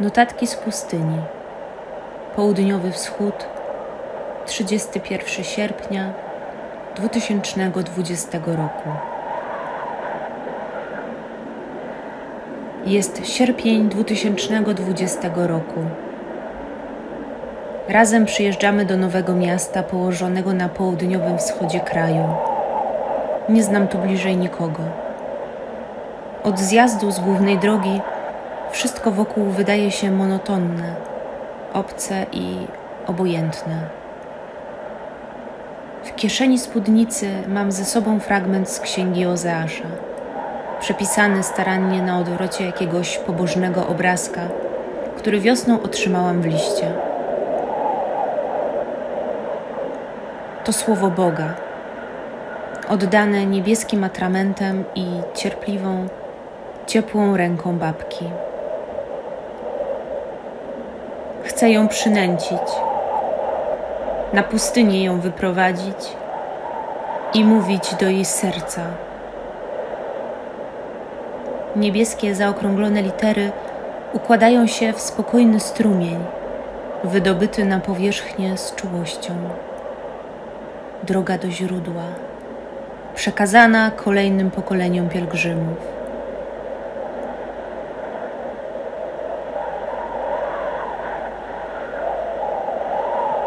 Notatki z pustyni. Południowy wschód. 31 sierpnia 2020 roku. Jest sierpień 2020 roku. Razem przyjeżdżamy do nowego miasta położonego na południowym wschodzie kraju. Nie znam tu bliżej nikogo. Od zjazdu z głównej drogi wszystko wokół wydaje się monotonne, obce i obojętne. W kieszeni spódnicy mam ze sobą fragment z księgi Ozeasza, przepisany starannie na odwrocie jakiegoś pobożnego obrazka, który wiosną otrzymałam w liście. To słowo Boga, oddane niebieskim atramentem i cierpliwą, ciepłą ręką babki. Chcę ją przynęcić, na pustynię ją wyprowadzić i mówić do jej serca. Niebieskie, zaokrąglone litery układają się w spokojny strumień, wydobyty na powierzchnię z czułością. Droga do źródła, przekazana kolejnym pokoleniom pielgrzymów.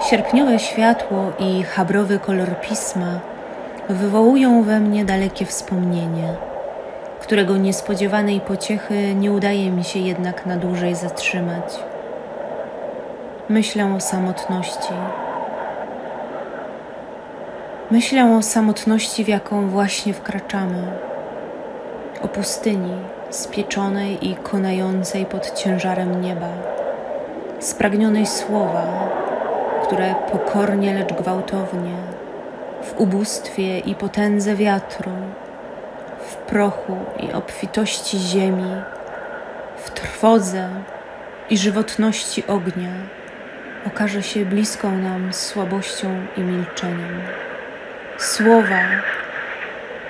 Sierpniowe światło i habrowy kolor pisma wywołują we mnie dalekie wspomnienie, którego niespodziewanej pociechy nie udaje mi się jednak na dłużej zatrzymać. Myślę o samotności. Myślę o samotności, w jaką właśnie wkraczamy, o pustyni spieczonej i konającej pod ciężarem nieba, spragnionej słowa, które pokornie, lecz gwałtownie, w ubóstwie i potędze wiatru, w prochu i obfitości ziemi, w trwodze i żywotności ognia, okaże się bliską nam słabością i milczeniem. Słowa,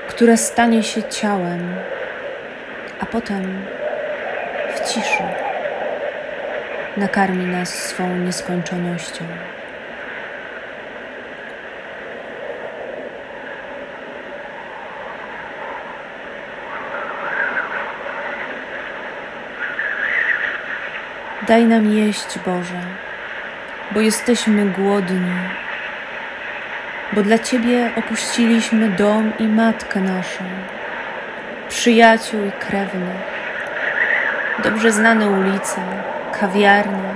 które stanie się ciałem, a potem w ciszy nakarmi nas swą nieskończonością. Daj nam jeść, Boże, bo jesteśmy głodni, bo dla Ciebie opuściliśmy dom i matkę naszą, przyjaciół i krewnych, dobrze znane ulice, kawiarnie,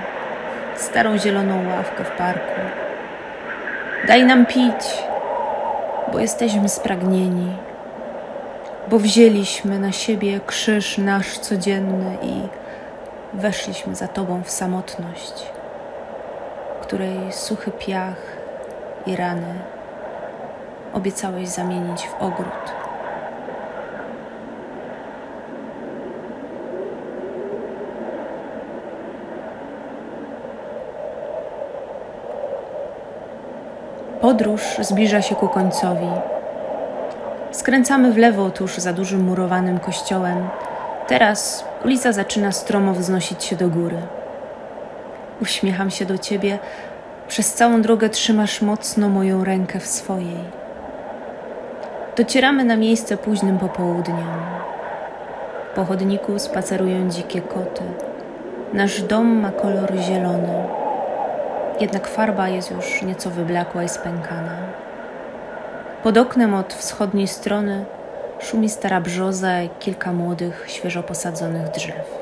starą zieloną ławkę w parku. Daj nam pić, bo jesteśmy spragnieni, bo wzięliśmy na siebie krzyż nasz codzienny i weszliśmy za Tobą w samotność, której suchy piach i rany obiecałeś zamienić w ogród. Podróż zbliża się ku końcowi. Skręcamy w lewo tuż za dużym murowanym kościołem. Teraz Ulica zaczyna stromo wznosić się do góry. Uśmiecham się do ciebie. Przez całą drogę trzymasz mocno moją rękę w swojej. Docieramy na miejsce późnym popołudniem. Po chodniku spacerują dzikie koty. Nasz dom ma kolor zielony, jednak farba jest już nieco wyblakła i spękana. Pod oknem od wschodniej strony Szumi stara brzoza i kilka młodych, świeżo posadzonych drzew.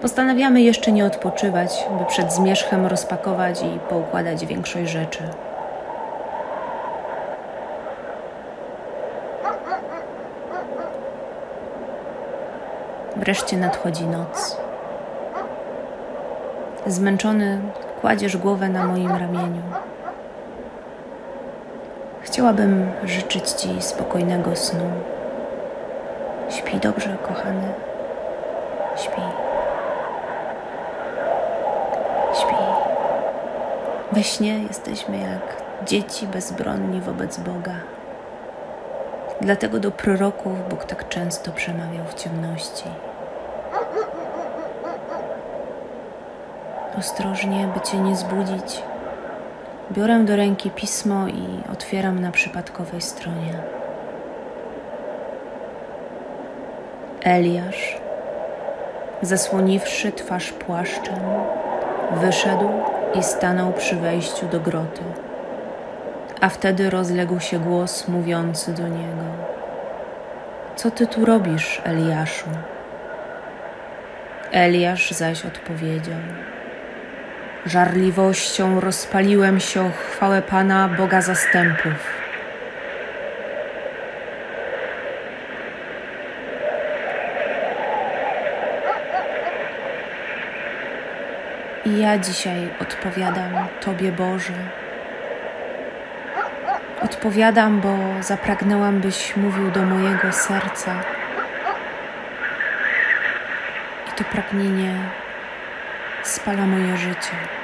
Postanawiamy jeszcze nie odpoczywać, by przed zmierzchem rozpakować i poukładać większość rzeczy. Wreszcie nadchodzi noc. Zmęczony kładziesz głowę na moim ramieniu. Chciałabym życzyć Ci spokojnego snu. Śpi dobrze, kochany. Śpi. Śpi. We śnie jesteśmy jak dzieci bezbronni wobec Boga. Dlatego do proroków Bóg tak często przemawiał w ciemności. Ostrożnie, by cię nie zbudzić, biorę do ręki pismo i otwieram na przypadkowej stronie. Eliasz, zasłoniwszy twarz płaszczem, wyszedł i stanął przy wejściu do groty. A wtedy rozległ się głos mówiący do niego: Co ty tu robisz, Eliaszu? Eliasz zaś odpowiedział: Żarliwością rozpaliłem się o chwałę Pana Boga zastępów. I ja dzisiaj odpowiadam Tobie, Boże. Odpowiadam, bo zapragnęłam, byś mówił do mojego serca. I to pragnienie spala moje życie.